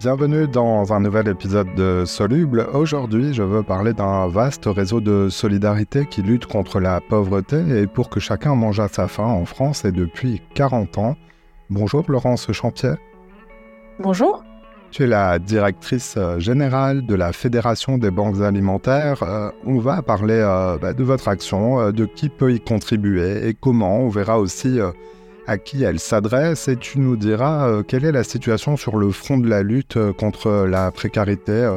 Bienvenue dans un nouvel épisode de Soluble. Aujourd'hui, je veux parler d'un vaste réseau de solidarité qui lutte contre la pauvreté et pour que chacun mange à sa faim en France et depuis 40 ans. Bonjour Laurence Champier. Bonjour. Tu es la directrice euh, générale de la Fédération des banques alimentaires. Euh, on va parler euh, bah, de votre action, de qui peut y contribuer et comment. On verra aussi à qui elle s'adresse et tu nous diras quelle est la situation sur le front de la lutte contre la précarité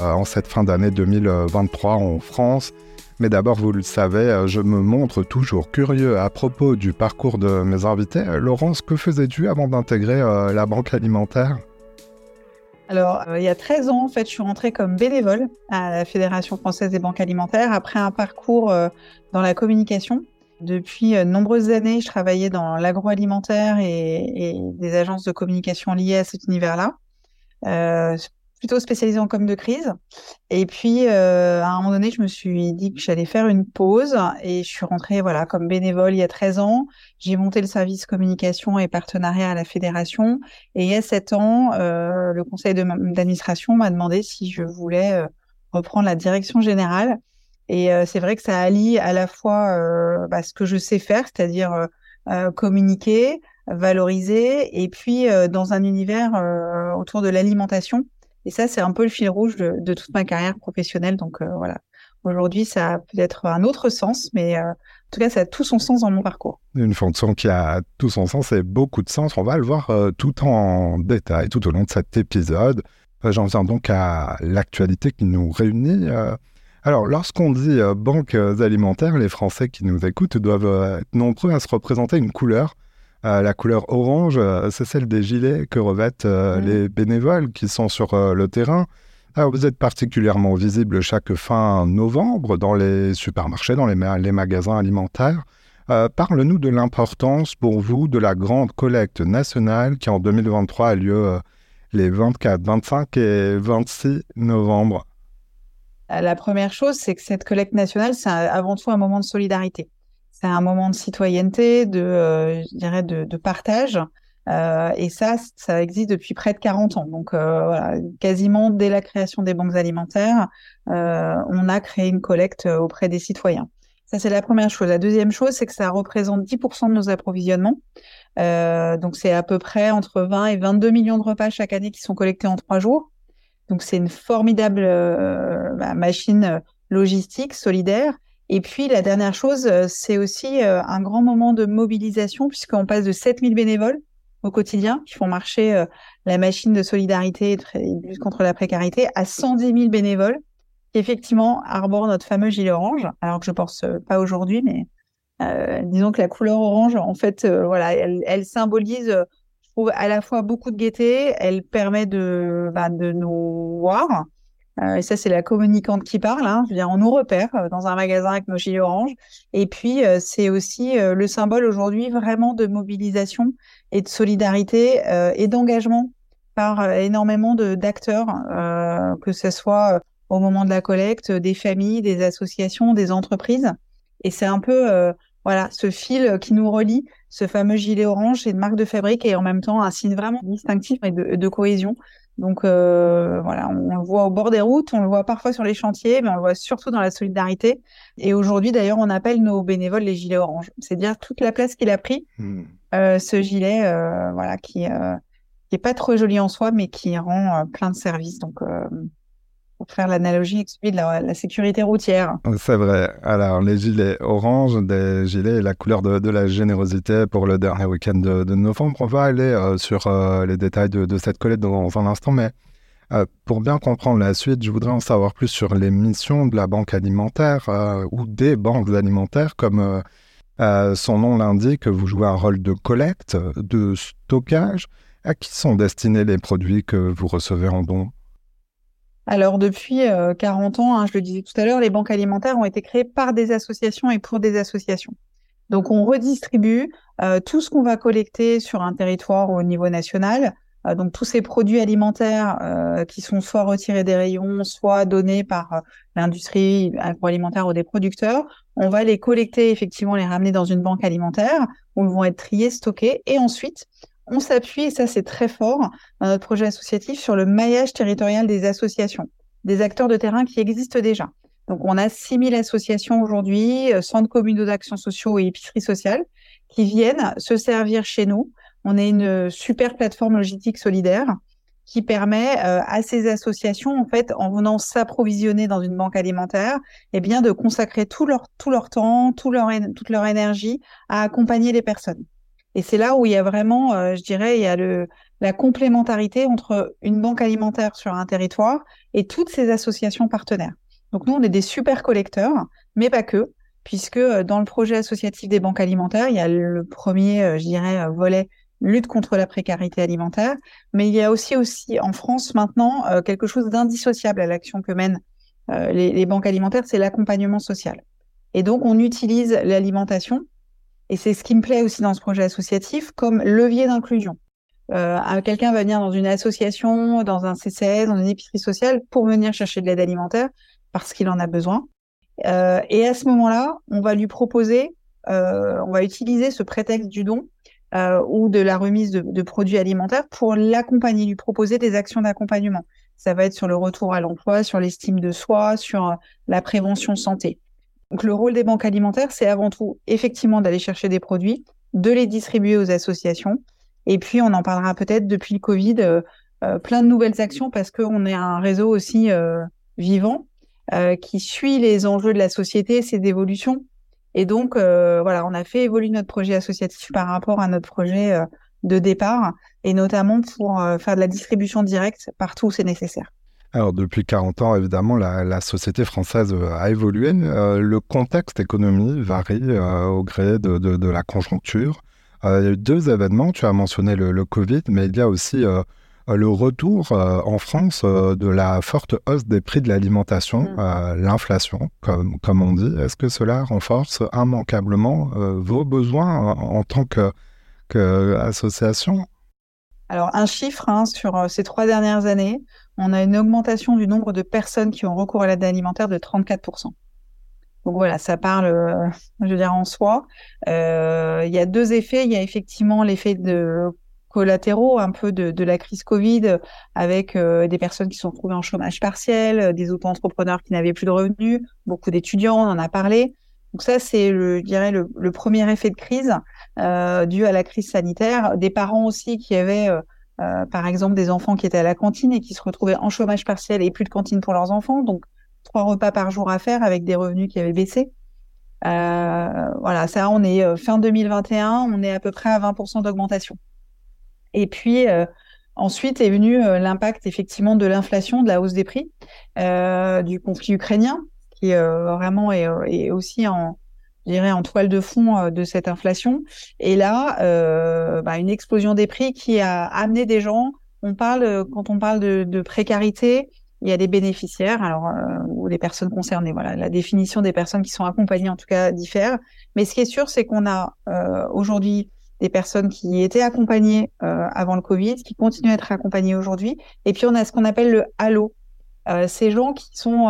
en cette fin d'année 2023 en France. Mais d'abord, vous le savez, je me montre toujours curieux à propos du parcours de mes invités. Laurence, que faisais-tu avant d'intégrer la banque alimentaire? Alors, euh, il y a 13 ans, en fait, je suis rentrée comme bénévole à la Fédération française des banques alimentaires après un parcours euh, dans la communication. Depuis euh, de nombreuses années, je travaillais dans l'agroalimentaire et, et, des agences de communication liées à cet univers-là plutôt spécialisée en com de crise. Et puis, euh, à un moment donné, je me suis dit que j'allais faire une pause et je suis rentrée voilà, comme bénévole il y a 13 ans. J'ai monté le service communication et partenariat à la fédération. Et il y a 7 ans, euh, le conseil d'administration m'a demandé si je voulais euh, reprendre la direction générale. Et euh, c'est vrai que ça allie à la fois euh, bah, ce que je sais faire, c'est-à-dire communiquer, valoriser, et puis dans un univers autour de l'alimentation et ça, c'est un peu le fil rouge de, toute ma carrière professionnelle. Donc euh, voilà, aujourd'hui, ça a peut-être un autre sens, mais euh, en tout cas, ça a tout son sens dans mon parcours. Une fonction qui a tout son sens et beaucoup de sens. On va le voir euh, tout en détail tout au long de cet épisode. J'en viens donc à l'actualité qui nous réunit. Alors, lorsqu'on dit banques alimentaires, les Français qui nous écoutent doivent être nombreux à se représenter une couleur euh, la couleur orange, euh, c'est celle des gilets que revêtent euh, mmh. les bénévoles qui sont sur le terrain. Alors, vous êtes particulièrement visible chaque fin novembre dans les supermarchés, dans les, les magasins alimentaires. Parle-nous de l'importance pour vous de la grande collecte nationale qui en 2023 a lieu les 24, 25 et 26 novembre. La première chose, c'est que cette collecte nationale, c'est avant tout un moment de solidarité c'est un moment de citoyenneté, de, euh, je dirais, de, partage. Euh, et ça, ça existe depuis près de 40 ans. Donc, euh, quasiment dès la création des banques alimentaires, euh, on a créé une collecte auprès des citoyens. Ça, c'est la première chose. La deuxième chose, c'est que ça représente 10% de nos approvisionnements. Euh, donc, c'est à peu près entre 20 et 22 millions de repas chaque année qui sont collectés en trois jours. Donc, c'est une formidable bah, machine logistique, solidaire. Et puis la dernière chose, euh, c'est aussi euh, un grand moment de mobilisation puisqu'on passe de 7000 bénévoles au quotidien qui font marcher euh, la machine de solidarité contre la précarité à 110 000 bénévoles qui effectivement arborent notre fameux gilet orange. Alors que je pense pas aujourd'hui, mais euh, disons que la couleur orange, en fait, voilà, elle, symbolise, à la fois beaucoup de gaieté, elle permet de, bah, de nous voir, euh, et ça, c'est la communicante qui parle. Hein. On nous repère euh, dans un magasin avec nos gilets orange. Et puis, euh, c'est aussi le symbole aujourd'hui vraiment de mobilisation et de solidarité et d'engagement par énormément d'acteurs, que ce soit au moment de la collecte, des familles, des associations, des entreprises. Et c'est un peu voilà ce fil qui nous relie, ce fameux gilet orange, c'est une marque de fabrique et en même temps un signe vraiment distinctif et de, de cohésion donc euh, voilà, on, le voit au bord des routes, on le voit parfois sur les chantiers, mais on le voit surtout dans la solidarité. Et aujourd'hui, d'ailleurs, on appelle nos bénévoles les gilets oranges. C'est dire toute la place qu'il a pris, hmm. euh, ce gilet, euh, voilà, qui euh, qui est pas trop joli en soi, mais qui rend euh, plein de services. Donc pour faire l'analogie avec celui de la, sécurité routière. C'est vrai. Alors, les gilets orange, des gilets, la couleur de, la générosité pour le dernier week-end de, novembre. On va aller euh, sur euh, les détails de, cette collecte dans un instant, mais euh, pour bien comprendre la suite, je voudrais en savoir plus sur les missions de la banque alimentaire ou des banques alimentaires, comme son nom l'indique, vous jouez un rôle de collecte, de stockage. À qui sont destinés les produits que vous recevez en don? Alors depuis 40 euh, ans, hein, je le disais tout à l'heure, les banques alimentaires ont été créées par des associations et pour des associations. Donc on redistribue euh, tout ce qu'on va collecter sur un territoire au niveau national. Euh, donc tous ces produits alimentaires qui sont soit retirés des rayons, soit donnés par l'industrie agroalimentaire ou des producteurs, on va les collecter effectivement, les ramener dans une banque alimentaire où ils vont être triés, stockés et ensuite on s'appuie, et ça c'est très fort dans notre projet associatif, sur le maillage territorial des associations, des acteurs de terrain qui existent déjà. Donc on a 6000 associations aujourd'hui, euh, centres communaux d'action sociaux et épiceries sociales, qui viennent se servir chez nous. On est une super plateforme logistique solidaire qui permet euh, à ces associations, en fait, en venant s'approvisionner dans une banque alimentaire, eh bien, de consacrer tout leur, tout leur temps, tout leur, toute leur énergie à accompagner les personnes. Et c'est là où il y a vraiment, euh, je dirais, il y a le, la complémentarité entre une banque alimentaire sur un territoire et toutes ces associations partenaires. Donc nous, on est des super collecteurs, mais pas que, puisque euh, dans le projet associatif des banques alimentaires, il y a le premier, euh, je dirais, volet lutte contre la précarité alimentaire, mais il y a aussi aussi en France maintenant quelque chose d'indissociable à l'action que mènent les, les banques alimentaires, c'est l'accompagnement social. Et donc on utilise l'alimentation et c'est ce qui me plaît aussi dans ce projet associatif comme levier d'inclusion. Euh, quelqu'un va venir dans une association, dans un CCS, dans une épicerie sociale pour venir chercher de l'aide alimentaire parce qu'il en a besoin. Euh, et à ce moment-là, on va lui proposer, euh, on va utiliser ce prétexte du don euh, ou de la remise de, de produits alimentaires pour l'accompagner, lui proposer des actions d'accompagnement. Ça va être sur le retour à l'emploi, sur l'estime de soi, sur la prévention santé. Donc le rôle des banques alimentaires, c'est avant tout effectivement d'aller chercher des produits, de les distribuer aux associations. Et puis on en parlera peut-être depuis le Covid, euh, euh, plein de nouvelles actions parce qu'on est un réseau aussi euh, vivant qui suit les enjeux de la société, ses évolutions. Et donc voilà, on a fait évoluer notre projet associatif par rapport à notre projet de départ et notamment pour faire de la distribution directe partout où c'est nécessaire. Alors depuis 40 ans, évidemment, la, société française euh, a évolué. Euh, le contexte économique varie euh, au gré de, la conjoncture. il y a eu deux événements, tu as mentionné le, Covid, mais il y a aussi le retour en France de la forte hausse des prix de l'alimentation, mmh. l'inflation, comme, comme on dit. Est-ce que cela renforce immanquablement vos besoins en, tant qu'association alors, un chiffre hein, sur ces trois dernières années, on a une augmentation du nombre de personnes qui ont recours à l'aide alimentaire de 34%. Donc voilà, ça parle, euh, je veux dire, en soi. Euh, il y a deux effets. Il y a effectivement l'effet de collatéraux, un peu de, la crise Covid, avec euh, des personnes qui sont retrouvées en chômage partiel, des auto-entrepreneurs qui n'avaient plus de revenus, beaucoup d'étudiants, on en a parlé. Donc ça, c'est, le, je dirais, le, le, premier effet de crise dû à la crise sanitaire. Des parents aussi qui avaient euh, par exemple, des enfants qui étaient à la cantine et qui se retrouvaient en chômage partiel et plus de cantine pour leurs enfants, donc trois repas par jour à faire avec des revenus qui avaient baissé. Euh, voilà, ça, on est euh, fin 2021, on est à peu près à 20% d'augmentation. Et puis ensuite est venu l'impact effectivement de l'inflation, de la hausse des prix, du conflit ukrainien, qui vraiment est, aussi en, je dirais, en toile de fond euh, de cette inflation. Et là, euh, bah, une explosion des prix qui a amené des gens. On parle, euh, quand on parle de, de précarité, il y a des bénéficiaires, alors euh, ou des personnes concernées. Voilà, la définition des personnes qui sont accompagnées en tout cas diffère. Mais ce qui est sûr, c'est qu'on a euh, aujourd'hui des personnes qui étaient accompagnées euh, avant le Covid, qui continuent à être accompagnées aujourd'hui. Et puis on a ce qu'on appelle le halo. ces gens qui sont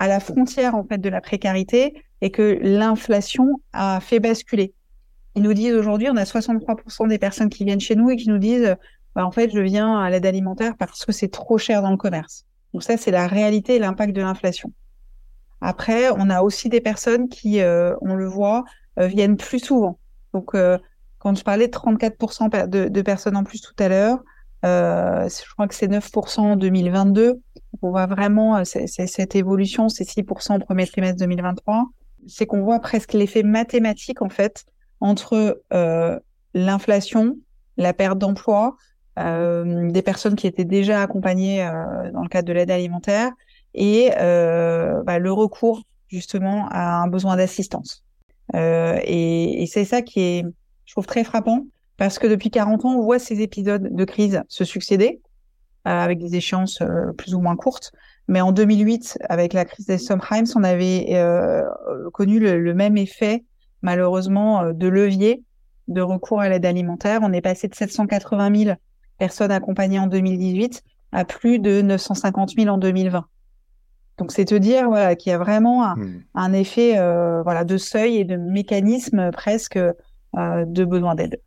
à la frontière en fait de la précarité et que l'inflation a fait basculer. Ils nous disent aujourd'hui, on a 63% des personnes qui viennent chez nous et qui nous disent, bah, en fait, je viens à l'aide alimentaire parce que c'est trop cher dans le commerce. Donc ça, c'est la réalité et l'impact de l'inflation. Après, on a aussi des personnes qui, euh, on le voit, euh, viennent plus souvent. Donc, euh, quand je parlais de 34% de, de, personnes en plus tout à l'heure, je crois que c'est 9% en 2022 on voit vraiment euh, cette évolution, ces 6% au premier trimestre 2023, c'est qu'on voit presque l'effet mathématique en fait entre euh, l'inflation, la perte d'emploi, euh, des personnes qui étaient déjà accompagnées dans le cadre de l'aide alimentaire et bah, le recours justement à un besoin d'assistance. et, et c'est ça qui est, je trouve, très frappant parce que depuis 40 ans, on voit ces épisodes de crise se succéder euh, avec des échéances euh, plus ou moins courtes. Mais en 2008, avec la crise des subprimes, on avait euh, connu le, même effet, malheureusement, de levier de recours à l'aide alimentaire. On est passé de 780 000 personnes accompagnées en 2018 à plus de 950 000 en 2020. Donc c'est te dire voilà qu'il y a vraiment un, hmm. effet voilà de seuil et de mécanisme presque de besoin d'aide.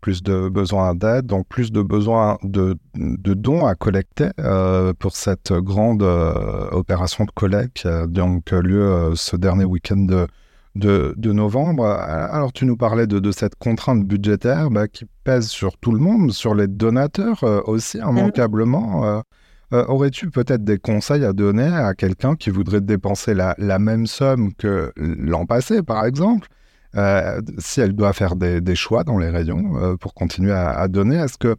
Plus de besoins d'aide, donc plus de besoins de, dons à collecter euh, pour cette grande euh, opération de collecte qui a donc lieu euh, ce dernier week-end de, de, novembre. Alors tu nous parlais de, cette contrainte budgétaire bah, qui pèse sur tout le monde, sur les donateurs aussi immanquablement. Aurais-tu peut-être des conseils à donner à quelqu'un qui voudrait dépenser la, la même somme que l'an passé, par exemple euh, si elle doit faire des, choix dans les rayons euh, pour continuer à, donner, est-ce que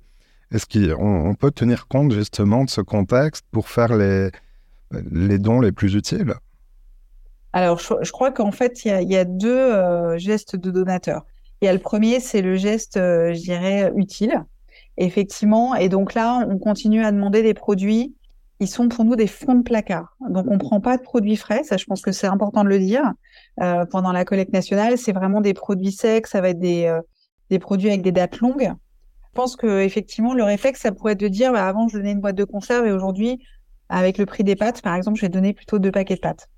est-ce qu'on peut tenir compte justement de ce contexte pour faire les, les dons les plus utiles? Alors, je, crois qu'en fait, il y, a, deux euh, gestes de donateurs. Il y a le premier, c'est le geste, je dirais, utile, effectivement. Et donc là, on continue à demander des produits ils sont pour nous des fonds de placard. Donc on prend pas de produits frais, ça je pense que c'est important de le dire. Euh, pendant la collecte nationale, c'est vraiment des produits secs, ça va être des, euh, des produits avec des dates longues. Je pense que effectivement le réflexe, ça pourrait être de dire, bah, avant je donnais une boîte de conserve et aujourd'hui, avec le prix des pâtes, par exemple, je vais donner plutôt deux paquets de pâtes.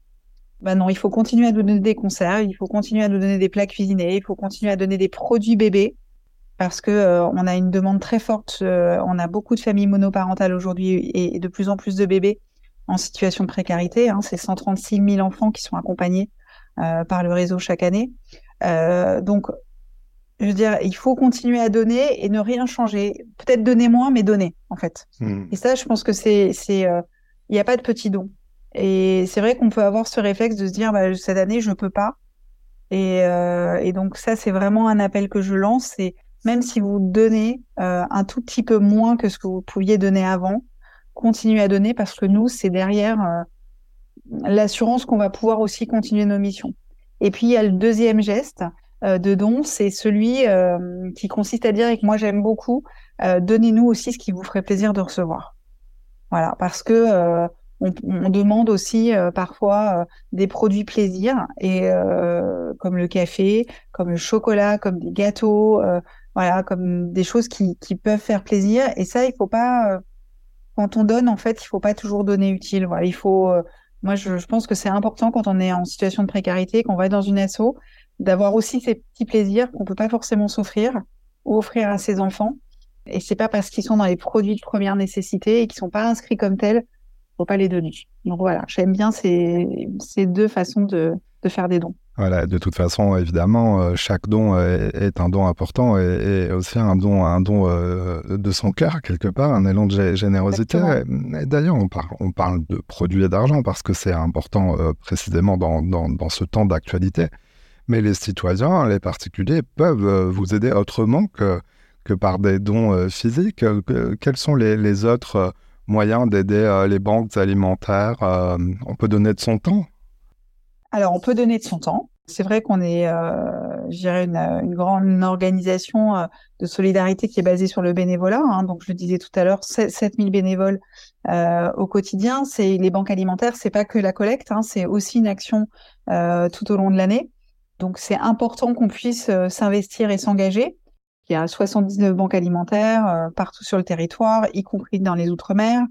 Bah non, il faut continuer à donner des conserves, il faut continuer à nous donner des plats cuisinés, il faut continuer à donner des produits bébés parce que euh, on a une demande très forte. On a beaucoup de familles monoparentales aujourd'hui et, de plus en plus de bébés en situation de précarité. Hein, C'est 136 000 enfants qui sont accompagnés par le réseau chaque année. donc, je veux dire, il faut continuer à donner et ne rien changer. Peut-être donner moins, mais donner en fait. Hmm. Et ça, je pense que c'est, c'est, il n'y a pas de petits dons. Et c'est vrai qu'on peut avoir ce réflexe de se dire, bah, cette année, je peux pas. Et, et donc ça, c'est vraiment un appel que je lance. C'est même si vous donnez euh, un tout petit peu moins que ce que vous pouviez donner avant, continuez à donner parce que nous, c'est derrière euh, l'assurance qu'on va pouvoir aussi continuer nos missions. Et puis, il y a le deuxième geste euh, de don, c'est celui qui consiste à dire, et que moi j'aime beaucoup, donnez-nous aussi ce qui vous ferait plaisir de recevoir. Voilà, parce que on, on, demande aussi parfois des produits plaisir et comme le café, comme le chocolat, comme des gâteaux, voilà, comme des choses qui, qui peuvent faire plaisir. Et ça, il faut pas, euh, quand on donne, en fait, il faut pas toujours donner utile. Voilà, il faut, euh, moi, je, pense que c'est important quand on est en situation de précarité, qu'on va dans une asso, d'avoir aussi ces petits plaisirs qu'on peut pas forcément s'offrir ou offrir à ses enfants. Et c'est pas parce qu'ils sont dans les produits de première nécessité et qu'ils sont pas inscrits comme tels, faut pas les donner. Donc voilà, j'aime bien ces, deux façons de faire des dons. Voilà, de toute façon, évidemment, euh, chaque don est, un don important et, aussi un don, un don euh, de son cœur, quelque part, un élan de générosité. D'ailleurs, on parle, on parle de produits et d'argent parce que c'est important euh, précisément dans, dans, ce temps d'actualité. Mais les citoyens, les particuliers, peuvent vous aider autrement que, que par des dons physiques. quels sont les, les autres moyens d'aider les banques alimentaires On peut donner de son temps alors, on peut donner de son temps. C'est vrai qu'on est, euh, je dirais, une, grande organisation euh, de solidarité qui est basée sur le bénévolat. Hein. Donc, je le disais tout à l'heure, 7000 bénévoles euh, au quotidien. C'est les banques alimentaires, c'est pas que la collecte, hein, c'est aussi une action euh, tout au long de l'année. Donc, c'est important qu'on puisse s'investir et s'engager. Il y a 79 banques alimentaires partout sur le territoire, y compris dans les outre-mer,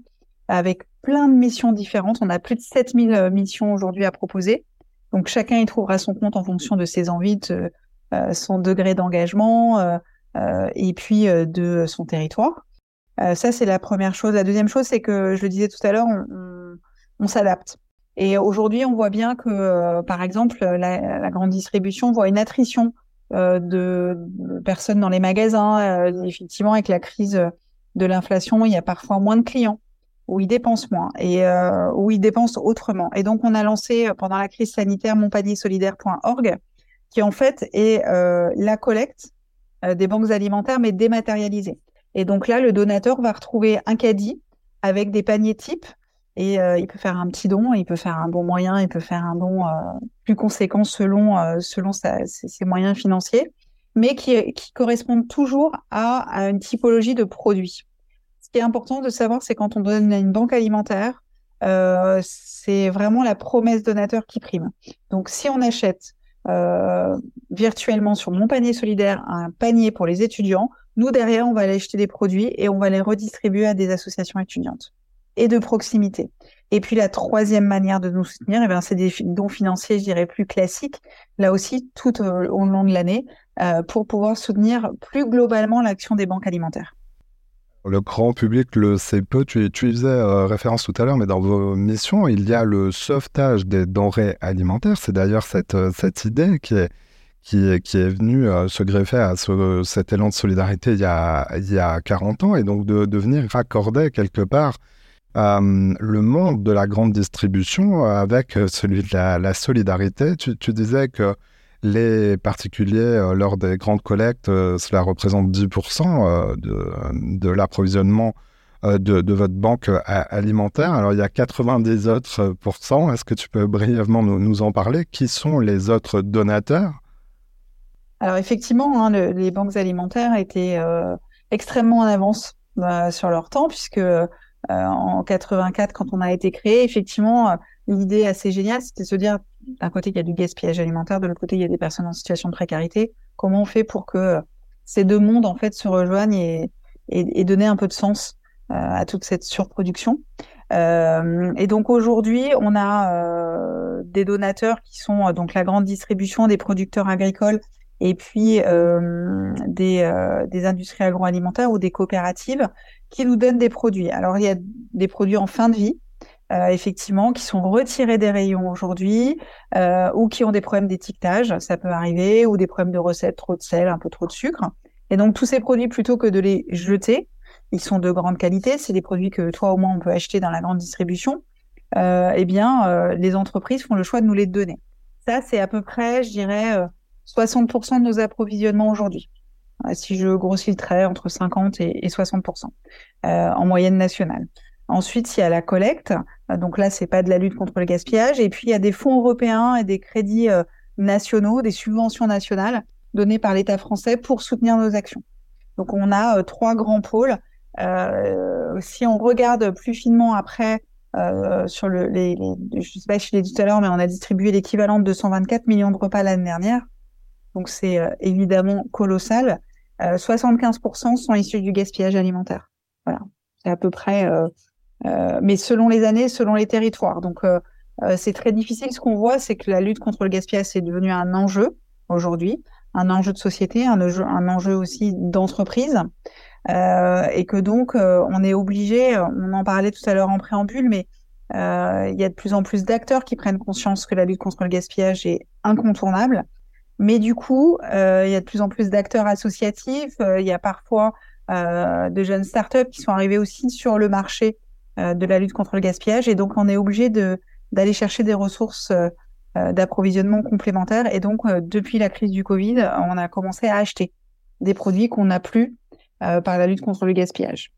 avec plein de missions différentes. On a plus de 7000 missions aujourd'hui à proposer. Donc chacun y trouvera son compte en fonction de ses envies, de euh, son degré d'engagement euh, euh, et puis de son territoire. ça, c'est la première chose. La deuxième chose, c'est que, je le disais tout à l'heure, on, s'adapte. Et aujourd'hui, on voit bien que, par exemple, la, grande distribution voit une attrition de, personnes dans les magasins. effectivement, avec la crise de l'inflation, il y a parfois moins de clients où ils dépensent moins et euh, où ils dépensent autrement. Et donc, on a lancé euh, pendant la crise sanitaire monpaniersolidaire.org, qui en fait est euh, la collecte des banques alimentaires, mais dématérialisée. Et donc là, le donateur va retrouver un caddie avec des paniers types et il peut faire un petit don, il peut faire un bon moyen, il peut faire un don plus conséquent selon ses, moyens financiers, mais qui, qui correspondent toujours à, à une typologie de produits qui est important de savoir, c'est quand on donne à une banque alimentaire, euh, c'est vraiment la promesse donateur qui prime. Donc, si on achète euh, virtuellement sur mon panier solidaire un panier pour les étudiants, nous derrière, on va aller acheter des produits et on va les redistribuer à des associations étudiantes. et de proximité. Et puis la troisième manière de nous soutenir, eh c'est des dons financiers, je dirais, plus classiques, là aussi tout au long de l'année, pour pouvoir soutenir plus globalement l'action des banques alimentaires. Le grand public le sait peu. Tu, tu faisais euh, référence tout à l'heure, mais dans vos missions, il y a le sauvetage des denrées alimentaires. C'est d'ailleurs cette, euh, cette idée qui est, qui, qui est venue euh, se greffer à ce, cet élan de solidarité il y, a, il y a 40 ans et donc de, de venir raccorder quelque part le monde de la grande distribution avec celui de la, solidarité. Tu disais que les particuliers, euh, lors des grandes collectes, euh, cela représente 10% euh, de, l'approvisionnement de, votre banque alimentaire. Alors, il y a 90 autres pourcents. Est-ce que tu peux brièvement nous, en parler? Qui sont les autres donateurs? Alors, effectivement, hein, les banques alimentaires étaient extrêmement en avance sur leur temps, puisque en 84, quand on a été créé, effectivement, l'idée assez géniale, c'était de se dire d'un côté, il y a du gaspillage alimentaire, de l'autre côté, il y a des personnes en situation de précarité. Comment on fait pour que ces deux mondes, en fait, se rejoignent et, donner un peu de sens euh, à toute cette surproduction? Euh, Et donc, aujourd'hui, on a euh, des donateurs qui sont donc la grande distribution des producteurs agricoles et puis des industries agroalimentaires ou des coopératives qui nous donnent des produits. Alors, il y a des produits en fin de vie, euh, effectivement, qui sont retirés des rayons aujourd'hui euh, ou qui ont des problèmes d'étiquetage, ça peut arriver, ou des problèmes de recettes, trop de sel, un peu trop de sucre. Et donc tous ces produits, plutôt que de les jeter, ils sont de grande qualité, c'est des produits que toi au moins on peut acheter dans la grande distribution, euh, eh bien euh, les entreprises font le choix de nous les donner. Ça, c'est à peu près, je dirais, 60% de nos approvisionnements aujourd'hui. Si je grossis le trait, entre 50 et, et 60% en moyenne nationale. Ensuite, il y a la collecte. Euh, donc là, c'est pas de la lutte contre le gaspillage. Et puis, il y a des fonds européens et des crédits euh, nationaux, des subventions nationales données par l'État français pour soutenir nos actions. Donc, on a euh, trois grands pôles. si on regarde plus finement après sur le, les, sais pas si je l'ai dit tout à l'heure, mais on a distribué l'équivalent de 224 millions de repas l'année dernière. Donc, c'est évidemment colossal. 75% sont issus du gaspillage alimentaire. Voilà. C'est à peu près euh, mais selon les années, selon les territoires. Donc, euh, euh, c'est très difficile. Ce qu'on voit, c'est que la lutte contre le gaspillage c'est devenu un enjeu aujourd'hui, un enjeu de société, un enjeu, aussi d'entreprise, euh, et que donc on est obligé. On en parlait tout à l'heure en préambule, mais euh, il y a de plus en plus d'acteurs qui prennent conscience que la lutte contre le gaspillage est incontournable. Mais du coup, euh, il y a de plus en plus d'acteurs associatifs. il y a parfois de jeunes startups qui sont arrivés aussi sur le marché euh, de la lutte contre le gaspillage. Et donc, on est obligé d'aller chercher des ressources euh, euh, d'approvisionnement complémentaires. Et donc, depuis la crise du Covid, on a commencé à acheter des produits qu'on n'a plus par la lutte contre le gaspillage.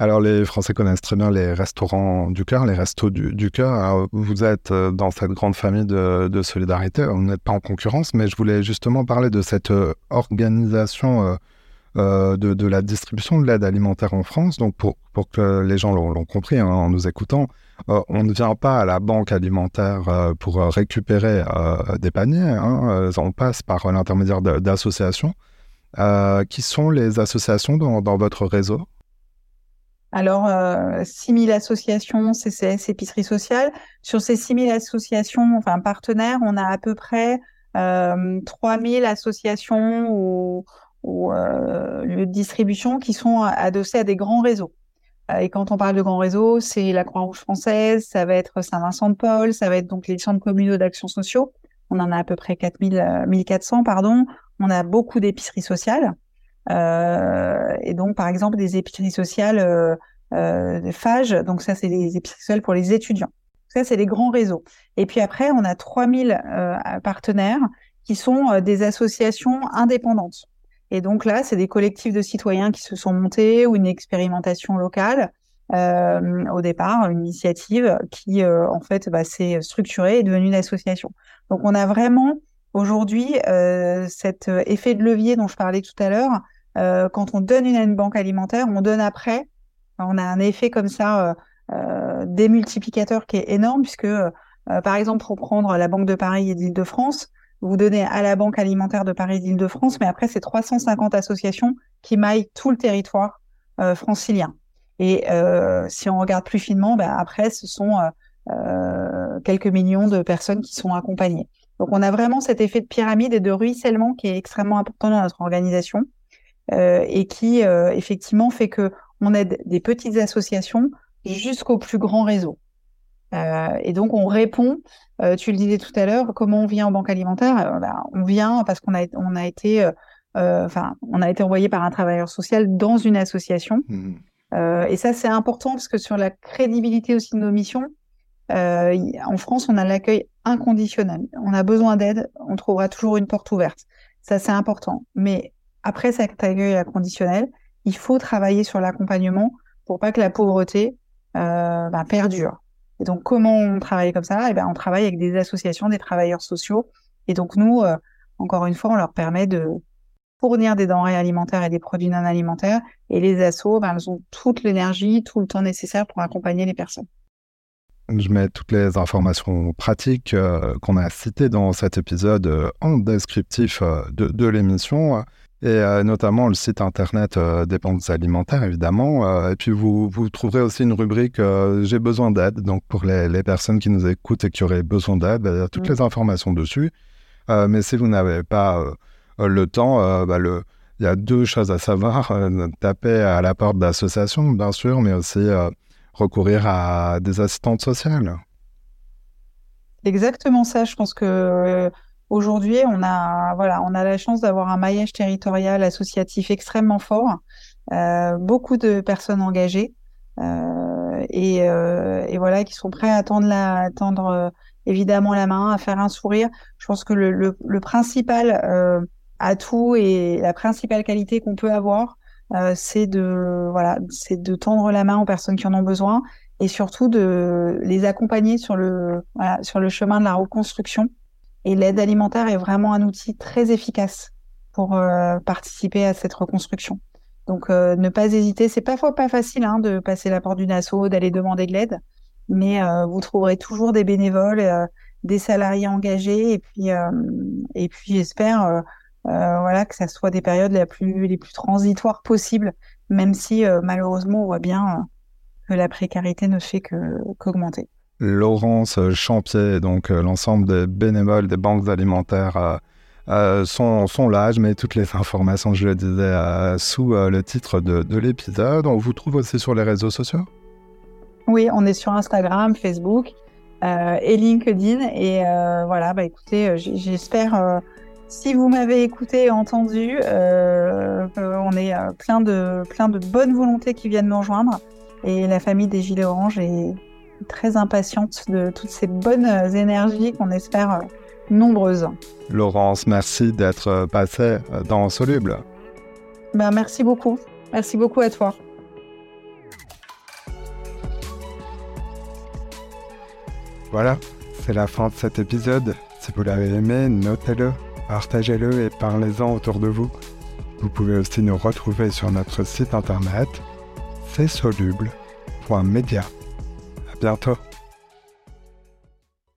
Alors, les Français connaissent très bien les restaurants du cœur, les restos du, cœur. vous êtes dans cette grande famille de, de solidarité. Vous n'êtes pas en concurrence, mais je voulais justement parler de cette organisation euh, de, la distribution de l'aide alimentaire en France. Donc, pour, que les gens l'ont compris hein, en nous écoutant, euh, on ne vient pas à la banque alimentaire euh, pour récupérer des paniers. Hein, on passe par l'intermédiaire d'associations. qui sont les associations dans, votre réseau alors, 6000 associations, CCS, épicerie sociale. Sur ces 6000 associations, enfin partenaires, on a à peu près 3000 associations ou, ou euh, lieux de distribution qui sont adossés à des grands réseaux. Euh, et quand on parle de grands réseaux, c'est la Croix-Rouge française, ça va être Saint-Vincent-de-Paul, ça va être donc les centres communaux d'action sociaux. On en a à peu près 4000, 1400, euh, pardon. On a beaucoup d'épiceries sociales. Euh, et donc, par exemple, des épiceries sociales euh, euh, de FAGE. Donc, ça, c'est des épiceries sociales pour les étudiants. Ça, c'est les grands réseaux. Et puis après, on a 3000 euh, partenaires qui sont des associations indépendantes. Et donc là, c'est des collectifs de citoyens qui se sont montés ou une expérimentation locale euh, au départ, une initiative qui euh, en fait bah, s'est structurée et devenue une association. Donc on a vraiment aujourd'hui euh, cet effet de levier dont je parlais tout à l'heure. Euh, quand on donne une, banque alimentaire, on donne après. On a un effet comme ça euh, démultiplicateur qui est énorme puisque par exemple pour prendre la Banque de Paris et d'Île-de-France, vous donnez à la Banque alimentaire de Paris d'Île-de-France, mais après, c'est 350 associations qui maillent tout le territoire euh, francilien. Et si on regarde plus finement, ben après, ce sont quelques millions de personnes qui sont accompagnées. Donc on a vraiment cet effet de pyramide et de ruissellement qui est extrêmement important dans notre organisation et qui effectivement fait que on aide des petites associations jusqu'au plus grand réseau. Euh, et donc on répond, euh, tu le disais tout à l'heure, comment on vient en banque alimentaire? Euh, bah, On vient parce qu'on a, on a été, enfin, on a été envoyé par un travailleur social dans une association. Mmh. et ça c'est important parce que sur la crédibilité aussi de nos missions, en France on a l'accueil inconditionnel. On a besoin d'aide, on trouvera toujours une porte ouverte. Ça c'est important. Mais après cet accueil inconditionnel, il faut travailler sur l'accompagnement pour pas que la pauvreté euh, bah, perdure. Et donc, comment on travaille comme ça? Eh ben, on travaille avec des associations, des travailleurs sociaux. Et donc, nous, euh, encore une fois, on leur permet de fournir des denrées alimentaires et des produits non alimentaires. Et les assos, ben, elles ont toute l'énergie, tout le temps nécessaire pour accompagner les personnes. Je mets toutes les informations pratiques euh, qu'on a citées dans cet épisode euh, en descriptif de, de l'émission et euh, notamment le site internet euh, banques alimentaires, évidemment. Euh, et puis, vous, vous trouverez aussi une rubrique J'ai besoin d'aide. Donc, pour les, les, personnes qui nous écoutent et qui auraient besoin d'aide, il y a toutes mmh. les informations dessus. mais si vous n'avez pas le temps, bah, le, il y a deux choses à savoir. taper à la porte d'associations, bien sûr, mais aussi recourir à des assistantes sociales. Exactement ça. Je pense que Aujourd'hui, on a, voilà, on a la chance d'avoir un maillage territorial associatif extrêmement fort, euh, beaucoup de personnes engagées euh, et, euh, et, voilà, qui sont prêts à tendre, la, tendre euh, évidemment la main, à faire un sourire. Je pense que le, le, le principal euh, atout et la principale qualité qu'on peut avoir, c'est de, voilà, c'est de tendre la main aux personnes qui en ont besoin et surtout de les accompagner sur le, voilà, sur le chemin de la reconstruction et l'aide alimentaire est vraiment un outil très efficace pour euh, participer à cette reconstruction. Donc, euh, ne pas hésiter. C'est parfois pas facile hein, de passer la porte d'une asso, d'aller demander de l'aide, mais euh, vous trouverez toujours des bénévoles, des salariés engagés, et puis, et puis j'espère, voilà, que ça soit des périodes les plus les plus transitoires possibles, même si malheureusement on voit bien que la précarité ne fait que qu'augmenter. Laurence Champier, donc euh, l'ensemble des bénévoles des banques alimentaires euh, euh, sont, là. Je mets toutes les informations, je le disais, sous le titre de, l'épisode. On vous trouve aussi sur les réseaux sociaux? Oui, on est sur Instagram, Facebook et LinkedIn. Et voilà, bah écoutez, j'espère, si vous m'avez écouté et entendu, on est plein, de, plein de bonnes volontés qui viennent nous rejoindre. Et la famille des Gilets Orange est très impatiente de toutes ces bonnes énergies qu'on espère euh, nombreuses. Laurence, merci d'être passée euh, dans Soluble. Ben, merci beaucoup. Merci beaucoup à toi. Voilà, c'est la fin de cet épisode. Si vous l'avez aimé, notez-le, partagez-le et parlez-en autour de vous. Vous pouvez aussi nous retrouver sur notre site internet, c'est soluble.media bientôt.